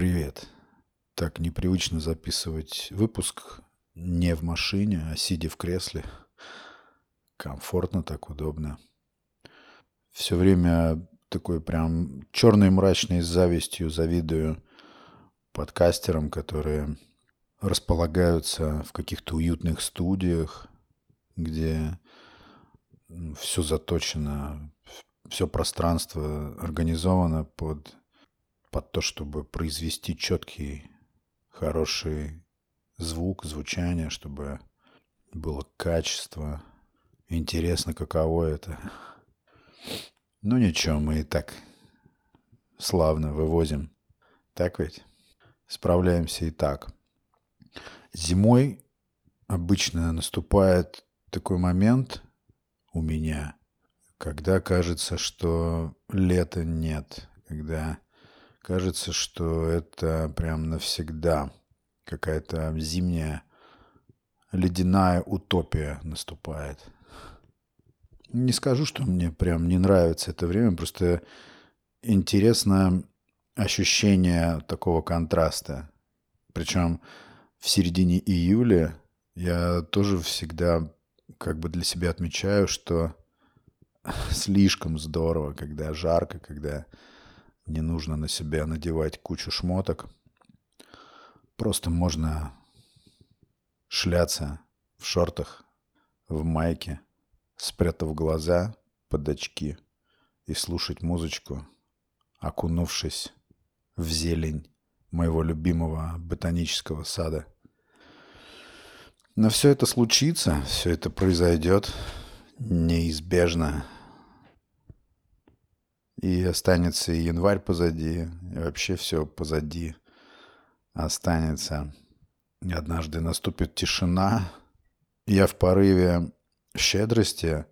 Привет. Так непривычно записывать выпуск не в машине, а сидя в кресле. Комфортно, так удобно. Все время такой прям черной мрачной завистью завидую подкастерам, которые располагаются в каких-то уютных студиях, где все заточено, все пространство организовано под, под то, чтобы произвести четкий, хороший звук, звучание, чтобы было качество. Интересно, каково это. Ну ничего, мы и так славно вывозим. Так ведь? Справляемся и так. Зимой обычно наступает такой момент у меня, когда кажется, что лета нет, когда кажется, что это прям навсегда какая-то зимняя ледяная утопия наступает. Не скажу, что мне прям не нравится это время, просто интересно ощущение такого контраста. Причем в середине июля я тоже всегда как бы для себя отмечаю, что слишком здорово, когда жарко, когда не нужно на себя надевать кучу шмоток. Просто можно шляться в шортах, в майке, спрятав глаза под очки и слушать музычку, окунувшись в зелень моего любимого ботанического сада. Но все это случится, все это произойдет неизбежно. И останется и январь позади, и вообще все позади останется. И однажды наступит тишина. Я в порыве щедрости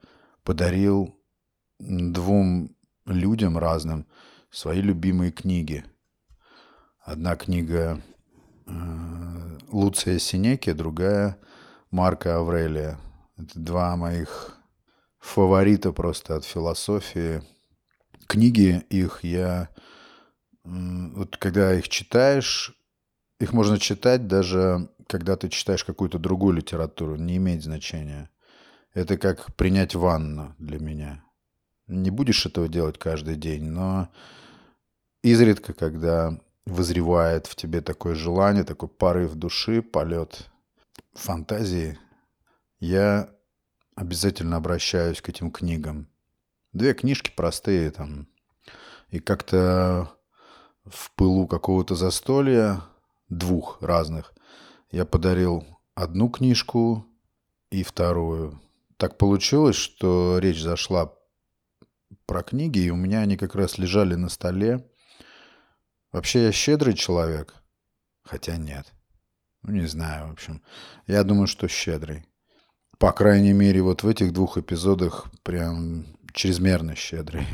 подарил двум людям разным свои любимые книги – Одна книга э, Луция Синеки, другая Марка Аврелия. Это два моих фаворита просто от философии. Книги их я... Вот когда их читаешь, их можно читать даже когда ты читаешь какую-то другую литературу, не имеет значения. Это как принять ванну для меня. Не будешь этого делать каждый день, но изредка, когда вызревает в тебе такое желание, такой порыв души, полет фантазии, я обязательно обращаюсь к этим книгам. Две книжки простые там. И как-то в пылу какого-то застолья, двух разных, я подарил одну книжку и вторую. Так получилось, что речь зашла про книги, и у меня они как раз лежали на столе. Вообще я щедрый человек. Хотя нет. Ну, не знаю, в общем. Я думаю, что щедрый. По крайней мере, вот в этих двух эпизодах прям чрезмерно щедрый.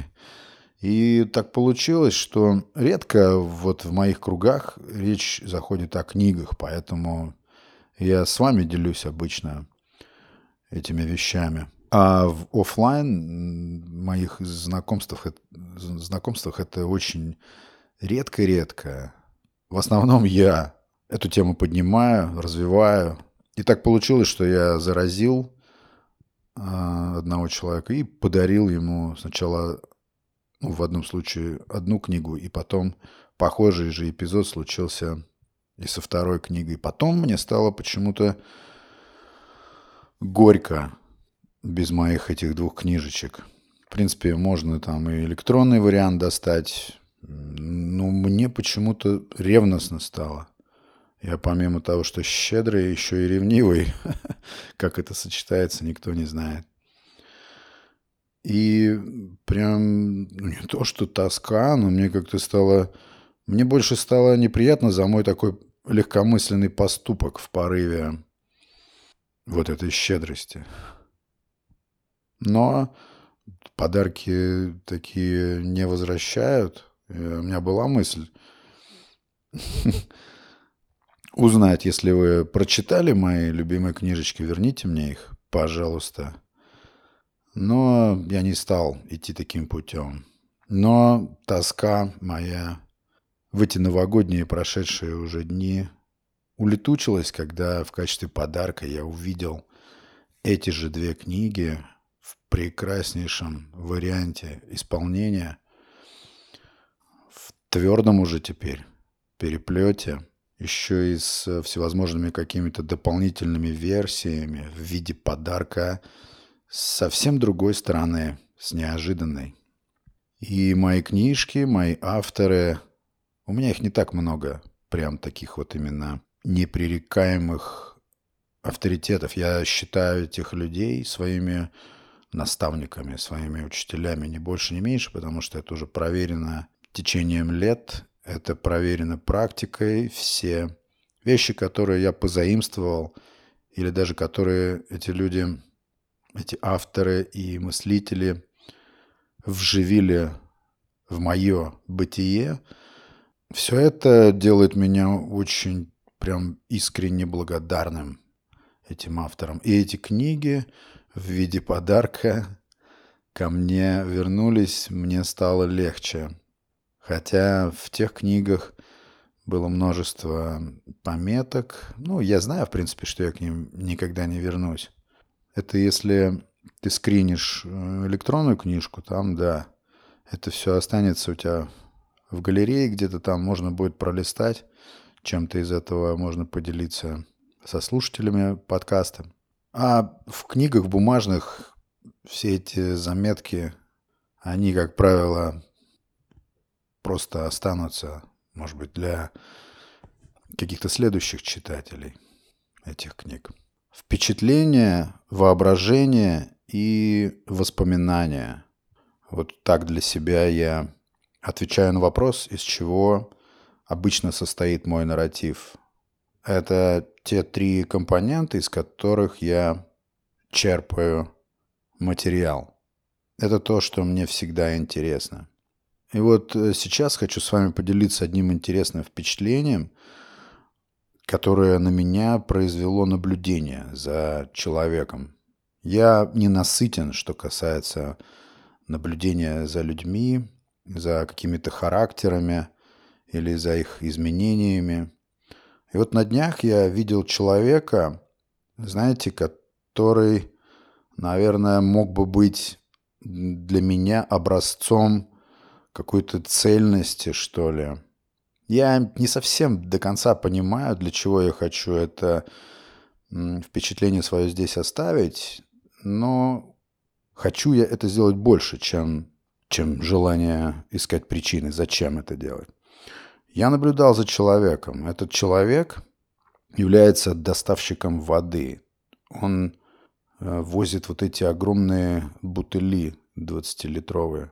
И так получилось, что редко вот в моих кругах речь заходит о книгах, поэтому я с вами делюсь обычно этими вещами. А в офлайн моих знакомствах, знакомствах это очень редко-редко. В основном я эту тему поднимаю, развиваю. И так получилось, что я заразил одного человека и подарил ему сначала, ну, в одном случае, одну книгу, и потом похожий же эпизод случился и со второй книгой. Потом мне стало почему-то горько без моих этих двух книжечек. В принципе, можно там и электронный вариант достать, ну, мне почему-то ревностно стало. Я помимо того, что щедрый, еще и ревнивый. как это сочетается, никто не знает. И прям ну, не то, что тоска, но мне как-то стало... Мне больше стало неприятно за мой такой легкомысленный поступок в порыве вот этой щедрости. Но подарки такие не возвращают. Э, у меня была мысль узнать, если вы прочитали мои любимые книжечки, верните мне их, пожалуйста. Но я не стал идти таким путем. Но тоска моя в эти новогодние прошедшие уже дни улетучилась, когда в качестве подарка я увидел эти же две книги в прекраснейшем варианте исполнения, в твердом уже теперь переплете, еще и с всевозможными какими-то дополнительными версиями в виде подарка с совсем другой стороны, с неожиданной. И мои книжки, мои авторы, у меня их не так много, прям таких вот именно непререкаемых авторитетов. Я считаю этих людей своими наставниками, своими учителями, не больше, не меньше, потому что это уже проверено течением лет, это проверено практикой. Все вещи, которые я позаимствовал, или даже которые эти люди, эти авторы и мыслители вживили в мое бытие, все это делает меня очень прям искренне благодарным этим авторам. И эти книги в виде подарка ко мне вернулись, мне стало легче. Хотя в тех книгах было множество пометок. Ну, я знаю, в принципе, что я к ним никогда не вернусь. Это если ты скринишь э, электронную книжку, там, да, это все останется у тебя в галерее, где-то там можно будет пролистать, чем-то из этого можно поделиться со слушателями подкаста. А в книгах бумажных все эти заметки, они, как правило, просто останутся, может быть, для каких-то следующих читателей этих книг. Впечатление, воображение и воспоминания. Вот так для себя я отвечаю на вопрос, из чего обычно состоит мой нарратив. Это те три компонента, из которых я черпаю материал. Это то, что мне всегда интересно. И вот э, сейчас хочу с вами поделиться одним интересным впечатлением, которое на меня произвело наблюдение за человеком. Я не насытен, что касается наблюдения за людьми, за какими-то характерами или за их изменениями. И вот на днях я видел человека, знаете, который, наверное, мог бы быть для меня образцом какой-то цельности, что ли. Я не совсем до конца понимаю, для чего я хочу это впечатление свое здесь оставить, но хочу я это сделать больше, чем, чем желание искать причины, зачем это делать. Я наблюдал за человеком. Этот человек является доставщиком воды. Он э, возит вот эти огромные бутыли 20-литровые.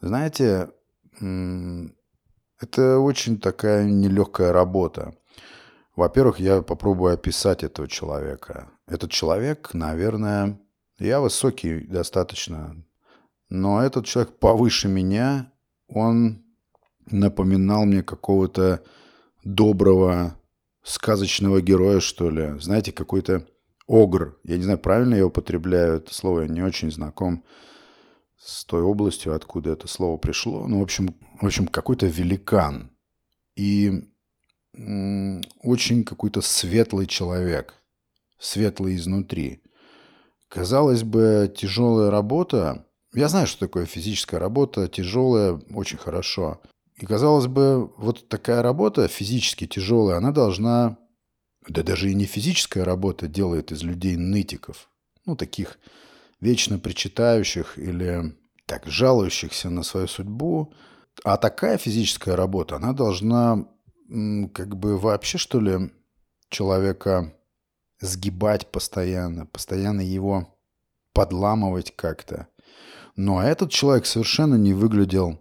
Знаете, это очень такая нелегкая работа. Во-первых, я попробую описать этого человека. Этот человек, наверное, я высокий достаточно, но этот человек повыше меня, он напоминал мне какого-то доброго сказочного героя, что ли. Знаете, какой-то огр. Я не знаю, правильно я употребляю это слово, я не очень знаком с той областью, откуда это слово пришло. Ну, в общем, в общем какой-то великан. И очень какой-то светлый человек. Светлый изнутри. Казалось бы, тяжелая работа. Я знаю, что такое физическая работа. Тяжелая очень хорошо. И казалось бы, вот такая работа физически тяжелая, она должна... Да даже и не физическая работа делает из людей нытиков. Ну, таких вечно причитающих или так жалующихся на свою судьбу. А такая физическая работа, она должна как бы вообще, что ли, человека сгибать постоянно, постоянно его подламывать как-то. Но этот человек совершенно не выглядел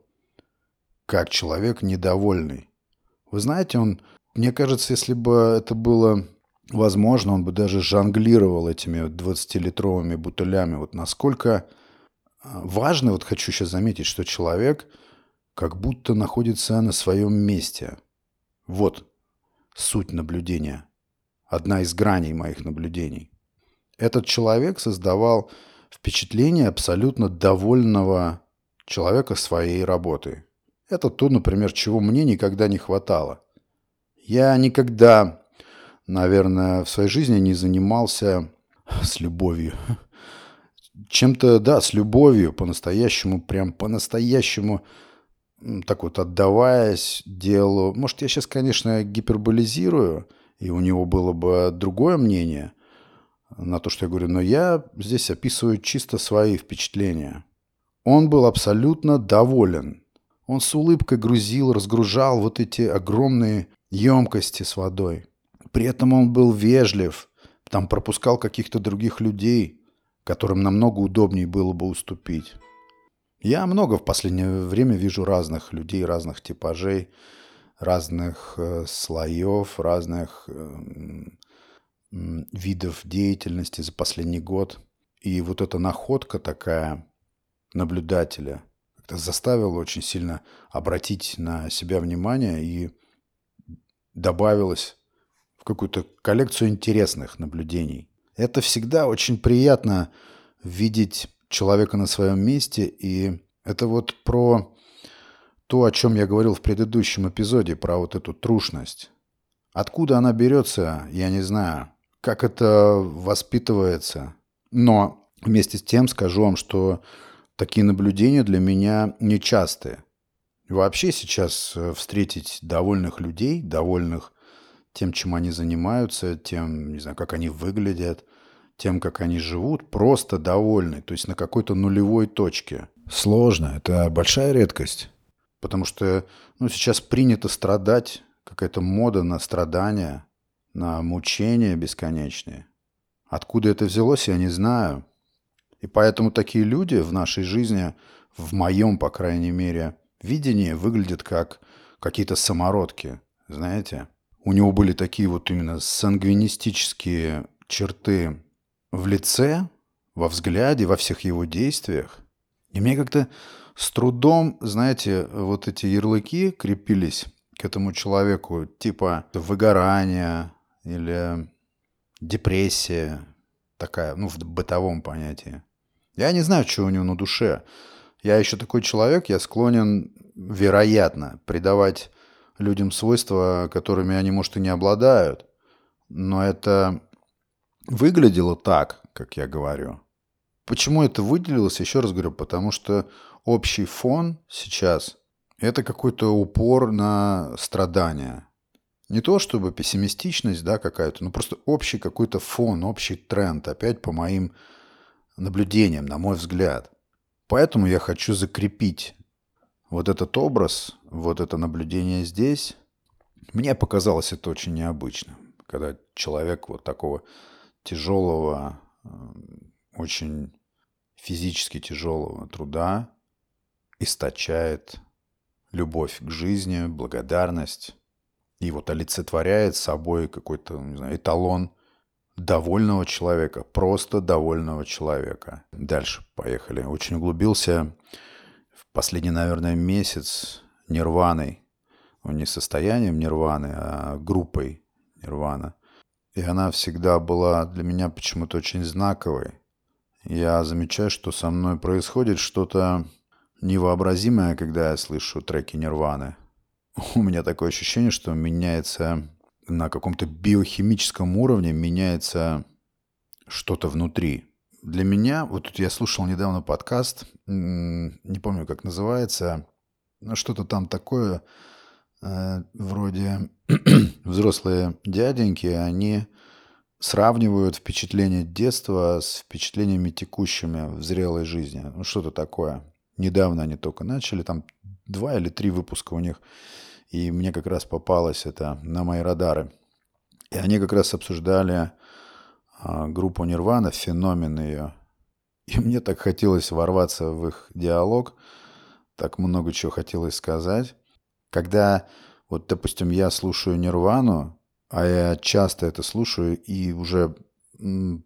как человек недовольный. Вы знаете, он, мне кажется, если бы это было возможно, он бы даже жонглировал этими 20-литровыми бутылями. Вот насколько а, важно, вот хочу сейчас заметить, что человек как будто находится на своем месте. Вот суть наблюдения. Одна из граней моих наблюдений. Этот человек создавал впечатление абсолютно довольного человека своей работой. Это то, например, чего мне никогда не хватало. Я никогда, наверное, в своей жизни не занимался с любовью. Чем-то, да, с любовью, по-настоящему, прям по-настоящему, так вот отдаваясь делу. Может, я сейчас, конечно, гиперболизирую, и у него было бы другое мнение на то, что я говорю, но я здесь описываю чисто свои впечатления. Он был абсолютно доволен. Он с улыбкой грузил, разгружал вот эти огромные емкости с водой. При этом он был вежлив, там пропускал каких-то других людей, которым намного удобнее было бы уступить. Я много в последнее время вижу разных людей, разных типажей, разных э, слоев, разных э, видов деятельности за последний год. И вот эта находка такая наблюдателя заставила очень сильно обратить на себя внимание и добавилось какую-то коллекцию интересных наблюдений. Это всегда очень приятно видеть человека на своем месте, и это вот про то, о чем я говорил в предыдущем эпизоде, про вот эту трушность. Откуда она берется, я не знаю, как это воспитывается, но вместе с тем скажу вам, что такие наблюдения для меня нечастые. Вообще сейчас э, встретить довольных людей, довольных тем, чем они занимаются, тем, не знаю, как они выглядят, тем, как они живут, просто довольны, то есть на какой-то нулевой точке. Сложно, это большая редкость, потому что ну, сейчас принято страдать, какая-то мода на страдания, на мучения бесконечные. Откуда это взялось, я не знаю. И поэтому такие люди в нашей жизни, в моем, по крайней мере, видении, выглядят как какие-то самородки, знаете. У него были такие вот именно сангвинистические черты в лице, во взгляде, во всех его действиях. И мне как-то с трудом, знаете, вот эти ярлыки крепились к этому человеку, типа выгорание или депрессия, такая, ну, в бытовом понятии. Я не знаю, что у него на душе. Я еще такой человек, я склонен, вероятно, придавать людям свойства, которыми они, может, и не обладают. Но это выглядело так, как я говорю. Почему это выделилось, еще раз говорю, потому что общий фон сейчас – это какой-то упор на страдания. Не то чтобы пессимистичность да, какая-то, но просто общий какой-то фон, общий тренд, опять по моим наблюдением, на мой взгляд. Поэтому я хочу закрепить вот этот образ, вот это наблюдение здесь. Мне показалось это очень необычно, когда человек вот такого тяжелого, э, очень физически тяжелого труда источает любовь к жизни, благодарность и вот олицетворяет собой какой-то, не знаю, эталон – довольного человека, просто довольного человека. Дальше поехали. Очень углубился в последний, наверное, месяц нирваной. Ну, не состоянием нирваны, а группой нирвана. И она всегда была для меня почему-то очень знаковой. Я замечаю, что со мной происходит что-то невообразимое, когда я слышу треки нирваны. У меня такое ощущение, что меняется на каком-то биохимическом уровне меняется что-то внутри. Для меня, вот тут я слушал недавно подкаст, не помню, как называется, что-то там такое, э, вроде взрослые дяденьки, они сравнивают впечатления детства с впечатлениями текущими в зрелой жизни. Ну, что-то такое. Недавно они только начали, там два или три выпуска у них. И мне как раз попалось это на мои радары. И они как раз обсуждали а, группу Нирвана, феномен ее. И мне так хотелось ворваться в их диалог, так много чего хотелось сказать. Когда, вот, допустим, я слушаю Нирвану, а я часто это слушаю и уже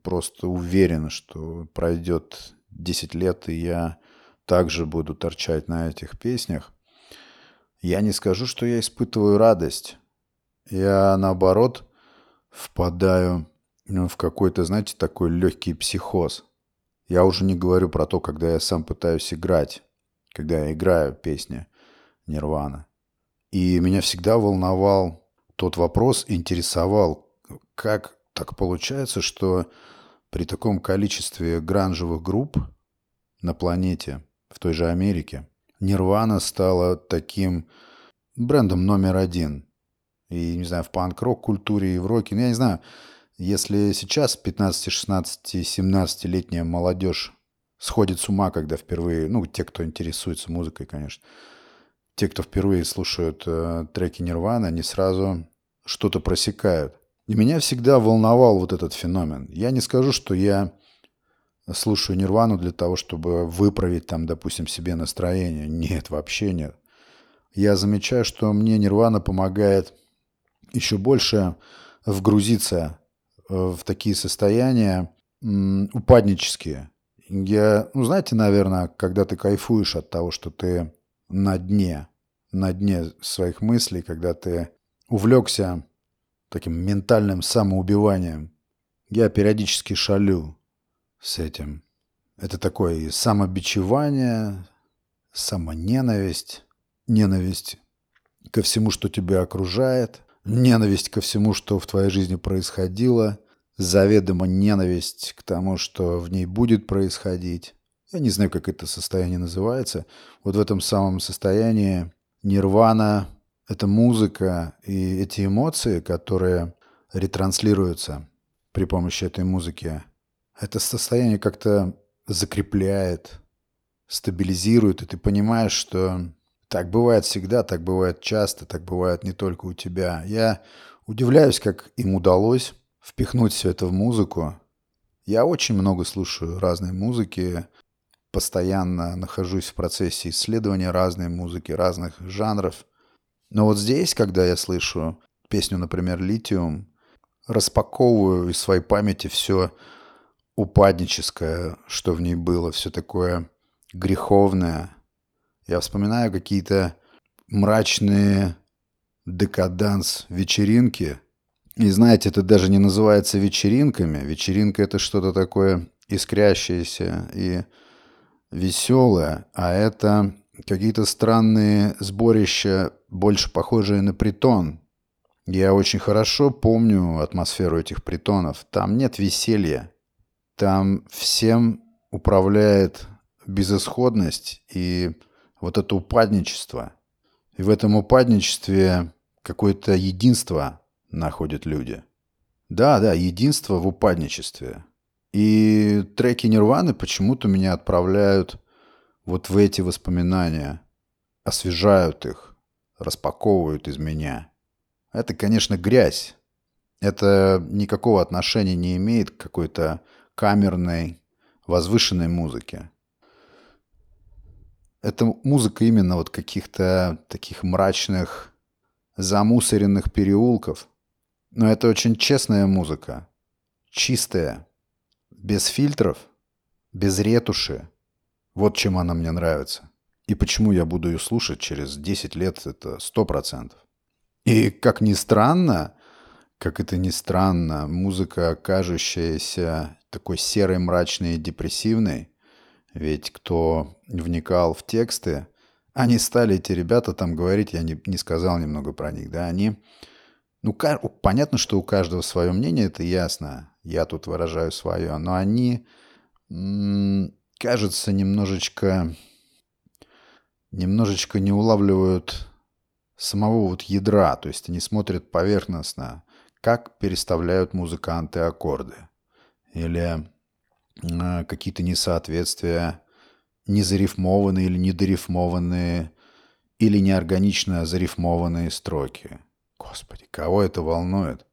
просто уверен, что пройдет 10 лет, и я также буду торчать на этих песнях, я не скажу, что я испытываю радость. Я, наоборот, впадаю ну, в какой-то, знаете, такой легкий психоз. Я уже не говорю про то, когда я сам пытаюсь играть, когда я играю песни Нирвана. И меня всегда волновал тот вопрос, интересовал, как так получается, что при таком количестве гранжевых групп на планете, в той же Америке, Нирвана стала таким брендом номер один. И, не знаю, в панк-рок культуре и в роке. Ну, я не знаю, если сейчас 15, 16, 17-летняя молодежь сходит с ума, когда впервые, ну, те, кто интересуется музыкой, конечно, те, кто впервые слушают э, треки Нирваны, они сразу что-то просекают. И меня всегда волновал вот этот феномен. Я не скажу, что я слушаю Нирвану для того, чтобы выправить там, допустим, себе настроение. Нет, вообще нет. Я замечаю, что мне Нирвана помогает еще больше вгрузиться э, в такие состояния упаднические. Я, ну, знаете, наверное, когда ты кайфуешь от того, что ты на дне, на дне своих мыслей, когда ты увлекся таким ментальным самоубиванием. Я периодически шалю с этим. Это такое самобичевание, самоненависть, ненависть ко всему, что тебя окружает, ненависть ко всему, что в твоей жизни происходило, заведомо ненависть к тому, что в ней будет происходить. Я не знаю, как это состояние называется. Вот в этом самом состоянии нирвана — это музыка и эти эмоции, которые ретранслируются при помощи этой музыки. Это состояние как-то закрепляет, стабилизирует, и ты понимаешь, что так бывает всегда, так бывает часто, так бывает не только у тебя. Я удивляюсь, как им удалось впихнуть все это в музыку. Я очень много слушаю разной музыки, постоянно нахожусь в процессе исследования разной музыки, разных жанров. Но вот здесь, когда я слышу песню, например, «Литиум», распаковываю из своей памяти все упадническое, что в ней было, все такое греховное. Я вспоминаю какие-то мрачные декаданс-вечеринки. И знаете, это даже не называется вечеринками. Вечеринка — это что-то такое искрящееся и веселое, а это какие-то странные сборища, больше похожие на притон. Я очень хорошо помню атмосферу этих притонов. Там нет веселья. Там всем управляет безысходность и вот это упадничество. И в этом упадничестве какое-то единство находят люди. Да, да, единство в упадничестве. И треки Нирваны почему-то меня отправляют вот в эти воспоминания, освежают их, распаковывают из меня. Это, конечно, грязь. Это никакого отношения не имеет к какой-то камерной, возвышенной музыке. Это музыка именно вот каких-то таких мрачных, замусоренных переулков. Но это очень честная музыка, чистая, без фильтров, без ретуши. Вот чем она мне нравится. И почему я буду ее слушать через 10 лет, это 100%. И как ни странно, как это ни странно, музыка, кажущаяся такой серой, мрачной и депрессивной, ведь кто вникал в тексты, они стали, эти ребята, там говорить, я не, не сказал немного про них, да, они... Ну, понятно, что у каждого свое мнение, это ясно. Я тут выражаю свое, но они, кажется, немножечко, немножечко не улавливают самого вот ядра, то есть они смотрят поверхностно, как переставляют музыканты аккорды. Или э, какие-то несоответствия, незарифмованные или недорифмованные или неорганично зарифмованные строки. Господи, кого это волнует?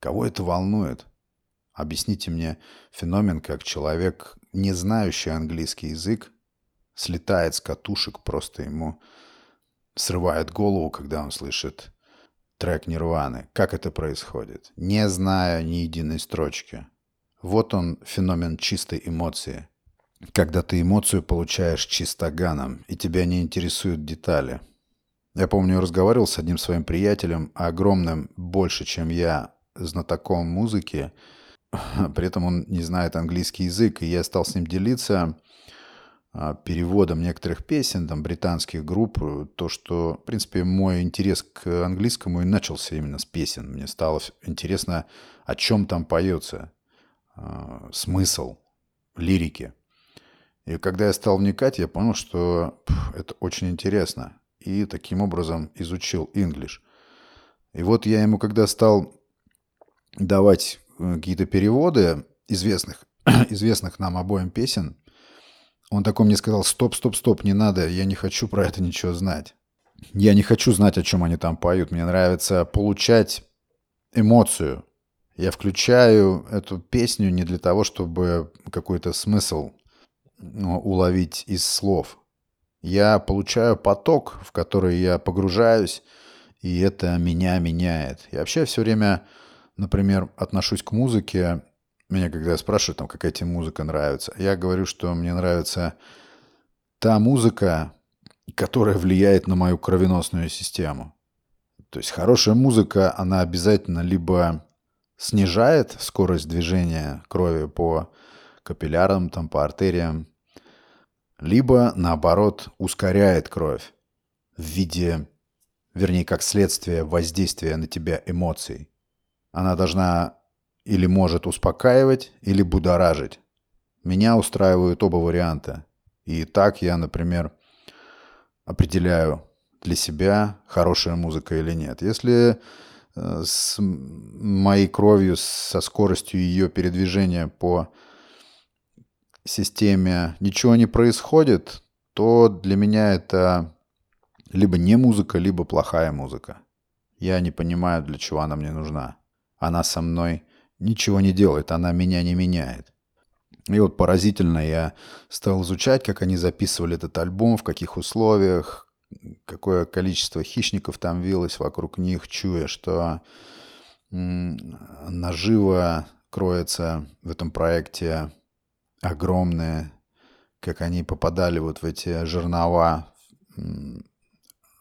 Кого это волнует? Объясните мне феномен, как человек, не знающий английский язык, слетает с катушек, просто ему срывает голову, когда он слышит трек Нирваны. Как это происходит? Не зная ни единой строчки. Вот он, феномен чистой эмоции. Когда ты эмоцию получаешь чистоганом, и тебя не интересуют детали. Я помню, разговаривал с одним своим приятелем, огромным, больше, чем я, знатоком музыки, При этом он не знает английский язык, и я стал с ним делиться а, переводом некоторых песен, там, британских групп, то, что, в принципе, мой интерес к английскому и начался именно с песен. Мне стало интересно, о чем там поется, а, смысл лирики. И когда я стал вникать, я понял, что это очень интересно. И таким образом изучил English. И вот я ему, когда стал давать э, какие-то переводы известных, известных нам обоим песен, он такой мне сказал, стоп, стоп, стоп, не надо, я не хочу про это ничего знать. Я не хочу знать, о чем они там поют. Мне нравится получать эмоцию. Я включаю эту песню не для того, чтобы какой-то смысл ну, уловить из слов. Я получаю поток, в который я погружаюсь, и это меня меняет. Я вообще все время, например, отношусь к музыке меня когда спрашивают, там, какая тебе музыка нравится, я говорю, что мне нравится та музыка, которая влияет на мою кровеносную систему. То есть хорошая музыка, она обязательно либо снижает скорость движения крови по капиллярам, там, по артериям, либо, наоборот, ускоряет кровь в виде, вернее, как следствие воздействия на тебя эмоций. Она должна или может успокаивать, или будоражить. Меня устраивают оба варианта. И так я, например, определяю для себя, хорошая музыка или нет. Если э, с моей кровью, со скоростью ее передвижения по системе ничего не происходит, то для меня это либо не музыка, либо плохая музыка. Я не понимаю, для чего она мне нужна. Она со мной ничего не делает, она меня не меняет. И вот поразительно я стал изучать, как они записывали этот альбом, в каких условиях, какое количество хищников там вилось вокруг них, чуя, что наживо кроется в этом проекте огромное, как они попадали вот в эти жернова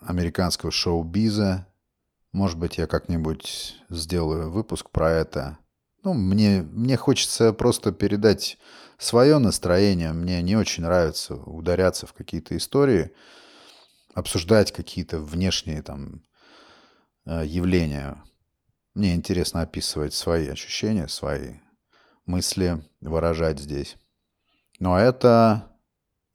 американского шоу-биза. Может быть, я как-нибудь сделаю выпуск про это. Ну, мне, мне хочется просто передать свое настроение. Мне не очень нравится ударяться в какие-то истории, обсуждать какие-то внешние там э, явления. Мне интересно описывать свои ощущения, свои мысли, выражать здесь. Но это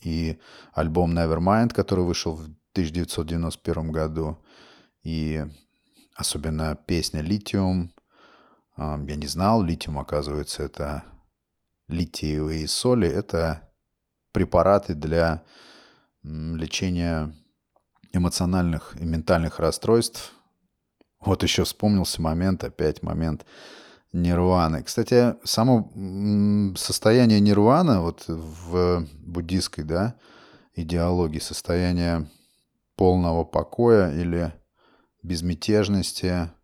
и альбом Nevermind, который вышел в 1991 году, и особенно песня «Литиум», я не знал, литиум, оказывается, это литиевые соли. Это препараты для лечения эмоциональных и ментальных расстройств. Вот еще вспомнился момент, опять момент нирваны. Кстати, само состояние нирвана вот в буддийской да, идеологии, состояние полного покоя или безмятежности –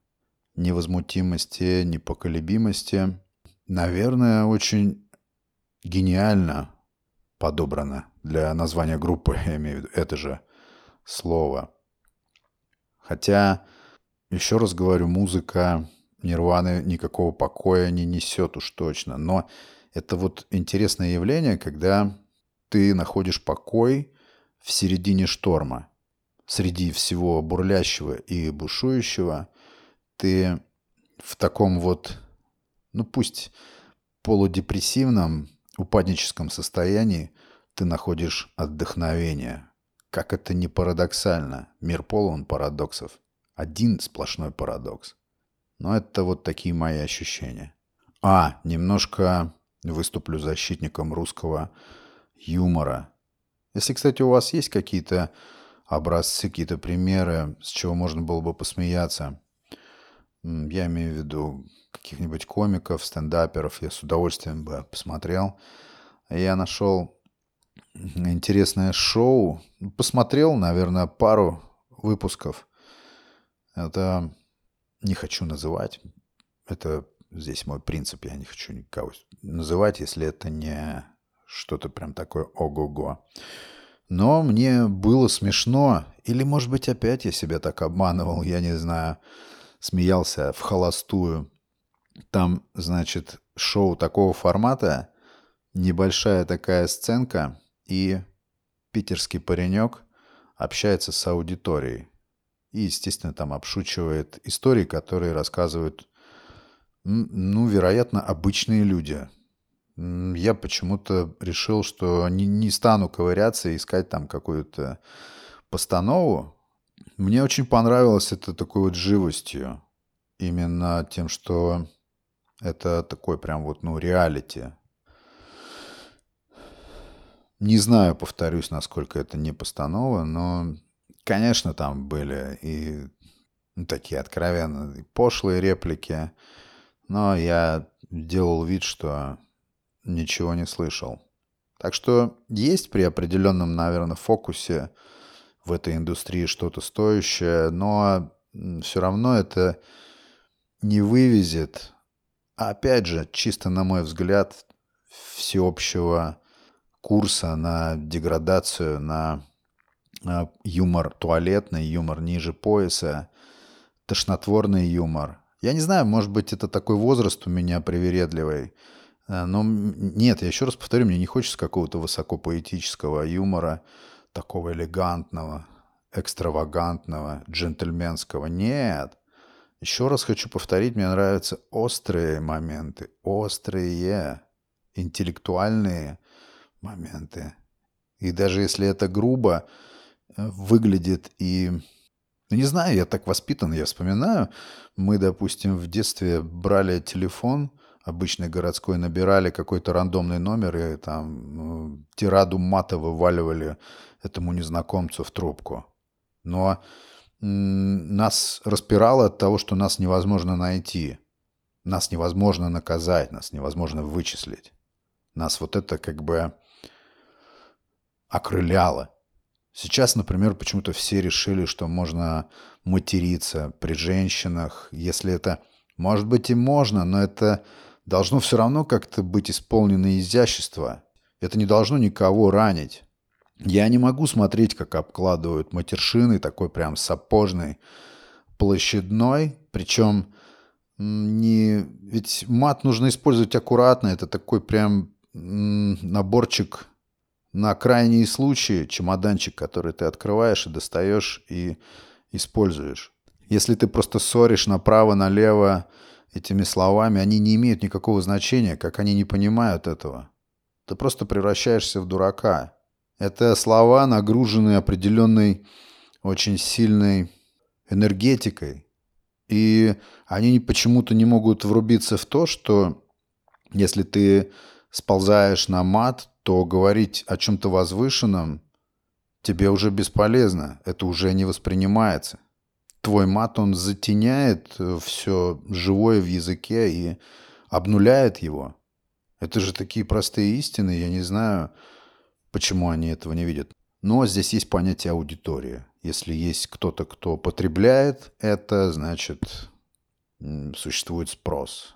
невозмутимости, непоколебимости, наверное, очень гениально подобрано для названия группы, я имею в виду это же слово. Хотя, еще раз говорю, музыка Нирваны никакого покоя не несет уж точно. Но это вот интересное явление, когда ты находишь покой в середине шторма. Среди всего бурлящего и бушующего – ты в таком вот, ну пусть полудепрессивном, упадническом состоянии ты находишь отдохновение. Как это не парадоксально. Мир полон парадоксов. Один сплошной парадокс. Но это вот такие мои ощущения. А, немножко выступлю защитником русского юмора. Если, кстати, у вас есть какие-то образцы, какие-то примеры, с чего можно было бы посмеяться, я имею в виду каких-нибудь комиков, стендаперов. Я с удовольствием бы посмотрел. Я нашел интересное шоу. Посмотрел, наверное, пару выпусков. Это не хочу называть. Это здесь мой принцип. Я не хочу никого называть, если это не что-то прям такое ого-го. Но мне было смешно. Или, может быть, опять я себя так обманывал, я не знаю смеялся в холостую. Там, значит, шоу такого формата, небольшая такая сценка, и питерский паренек общается с аудиторией. И, естественно, там обшучивает истории, которые рассказывают, ну, вероятно, обычные люди. Я почему-то решил, что не, не стану ковыряться и искать там какую-то постанову. Мне очень понравилось это такой вот живостью. Именно тем, что это такой прям вот, ну, реалити. Не знаю, повторюсь, насколько это не постанова, но, конечно, там были и ну, такие откровенные пошлые реплики, но я делал вид, что ничего не слышал. Так что есть при определенном, наверное, фокусе в этой индустрии что-то стоящее, но все равно это не вывезет, а опять же, чисто на мой взгляд, всеобщего курса на деградацию, на юмор туалетный, юмор ниже пояса, тошнотворный юмор. Я не знаю, может быть, это такой возраст у меня привередливый. Э, но нет, я еще раз повторю, мне не хочется какого-то высокопоэтического юмора, такого элегантного, экстравагантного, джентльменского. Нет. Еще раз хочу повторить, мне нравятся острые моменты, острые, интеллектуальные моменты. И даже если это грубо выглядит и... Ну, не знаю, я так воспитан, я вспоминаю. Мы, допустим, в детстве брали телефон обычный городской, набирали какой-то рандомный номер и там ну, тираду мата вываливали этому незнакомцу в трубку. Но нас распирало от того, что нас невозможно найти. Нас невозможно наказать, нас невозможно вычислить. Нас вот это как бы окрыляло. Сейчас, например, почему-то все решили, что можно материться при женщинах, если это... Может быть и можно, но это должно все равно как-то быть исполнено изящество. Это не должно никого ранить. Я не могу смотреть, как обкладывают матершины, такой прям сапожный, площадной, причем не... Ведь мат нужно использовать аккуратно, это такой прям наборчик на крайние случаи чемоданчик, который ты открываешь и достаешь и используешь. Если ты просто ссоришь направо-налево этими словами, они не имеют никакого значения, как они не понимают этого. Ты просто превращаешься в дурака. Это слова, нагруженные определенной очень сильной энергетикой. И они почему-то не могут врубиться в то, что если ты сползаешь на мат, то говорить о чем-то возвышенном тебе уже бесполезно, это уже не воспринимается. Твой мат, он затеняет э, все живое в языке и обнуляет его. Это же такие простые истины, я не знаю, почему они этого не видят. Но здесь есть понятие аудитории. Если есть кто-то, кто потребляет это, значит, существует спрос.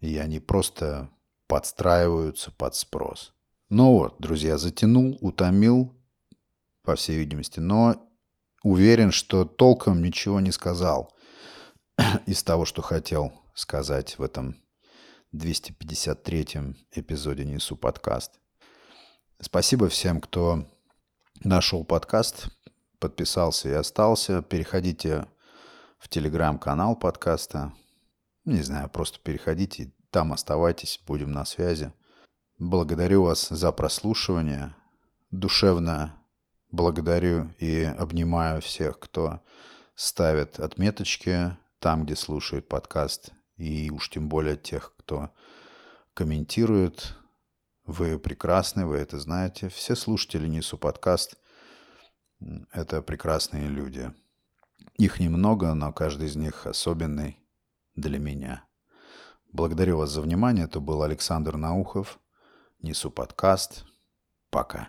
И они просто подстраиваются под спрос. Ну вот, друзья, затянул, утомил, по всей видимости, но уверен, что толком ничего не сказал из того, что хотел сказать в этом 253-м эпизоде «Несу подкаст». Спасибо всем, кто нашел подкаст, подписался и остался. Переходите в телеграм-канал подкаста. Не знаю, просто переходите, там оставайтесь, будем на связи. Благодарю вас за прослушивание. Душевно благодарю и обнимаю всех, кто ставит отметочки там, где слушает подкаст, и уж тем более тех, кто комментирует. Вы прекрасны, вы это знаете. Все слушатели Несу подкаст — это прекрасные люди. Их немного, но каждый из них особенный для меня. Благодарю вас за внимание. Это был Александр Наухов — Несу подкаст. Пока.